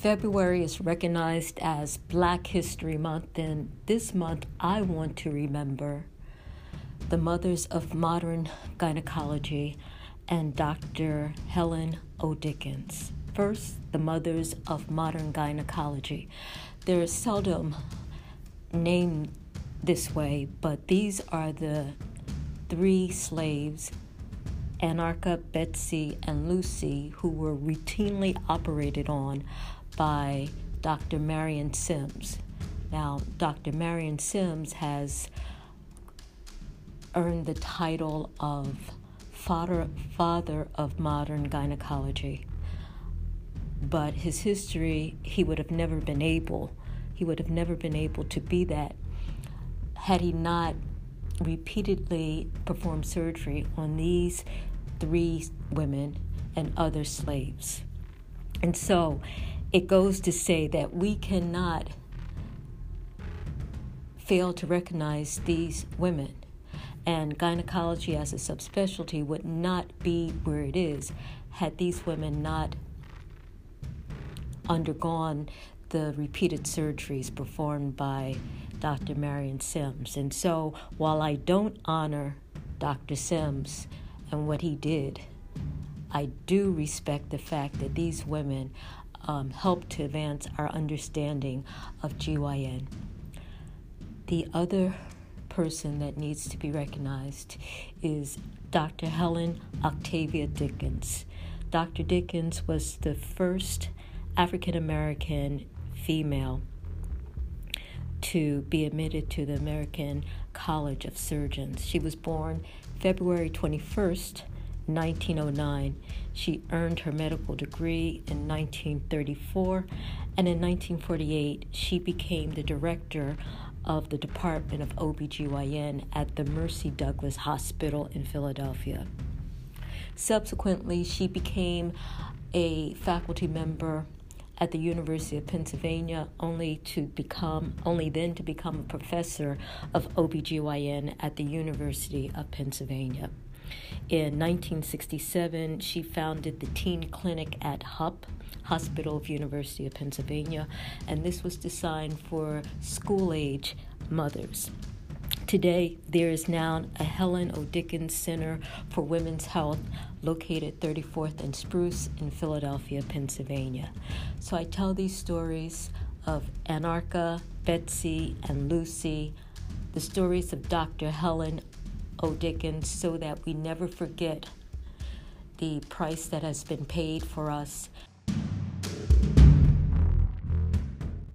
February is recognized as Black History Month, and this month I want to remember the mothers of modern gynecology and Dr. Helen O. Dickens. First, the mothers of modern gynecology. They're seldom named this way, but these are the three slaves Anarcha, Betsy, and Lucy, who were routinely operated on by Dr. Marion Sims. Now, Dr. Marion Sims has earned the title of father, father of modern gynecology. But his history, he would have never been able, he would have never been able to be that had he not repeatedly performed surgery on these three women and other slaves. And so it goes to say that we cannot fail to recognize these women. And gynecology as a subspecialty would not be where it is had these women not undergone the repeated surgeries performed by Dr. Marion Sims. And so while I don't honor Dr. Sims and what he did, I do respect the fact that these women um, helped to advance our understanding of GYN. The other person that needs to be recognized is Dr. Helen Octavia Dickens. Dr. Dickens was the first African American female to be admitted to the American College of Surgeons. She was born February 21st, 1909. She earned her medical degree in 1934, and in 1948, she became the director of the Department of OBGYN at the Mercy Douglass Hospital in Philadelphia. Subsequently, she became a faculty member at the University of Pennsylvania only to become only then to become a professor of OBGYN at the University of Pennsylvania. In 1967, she founded the teen clinic at HUP, Hospital of University of Pennsylvania, and this was designed for school age mothers. Today, there is now a Helen O. Dickens Center for Women's Health located 34th and Spruce in Philadelphia, Pennsylvania. So I tell these stories of Anarcha, Betsy, and Lucy, the stories of Dr. Helen O. Dickens, so that we never forget the price that has been paid for us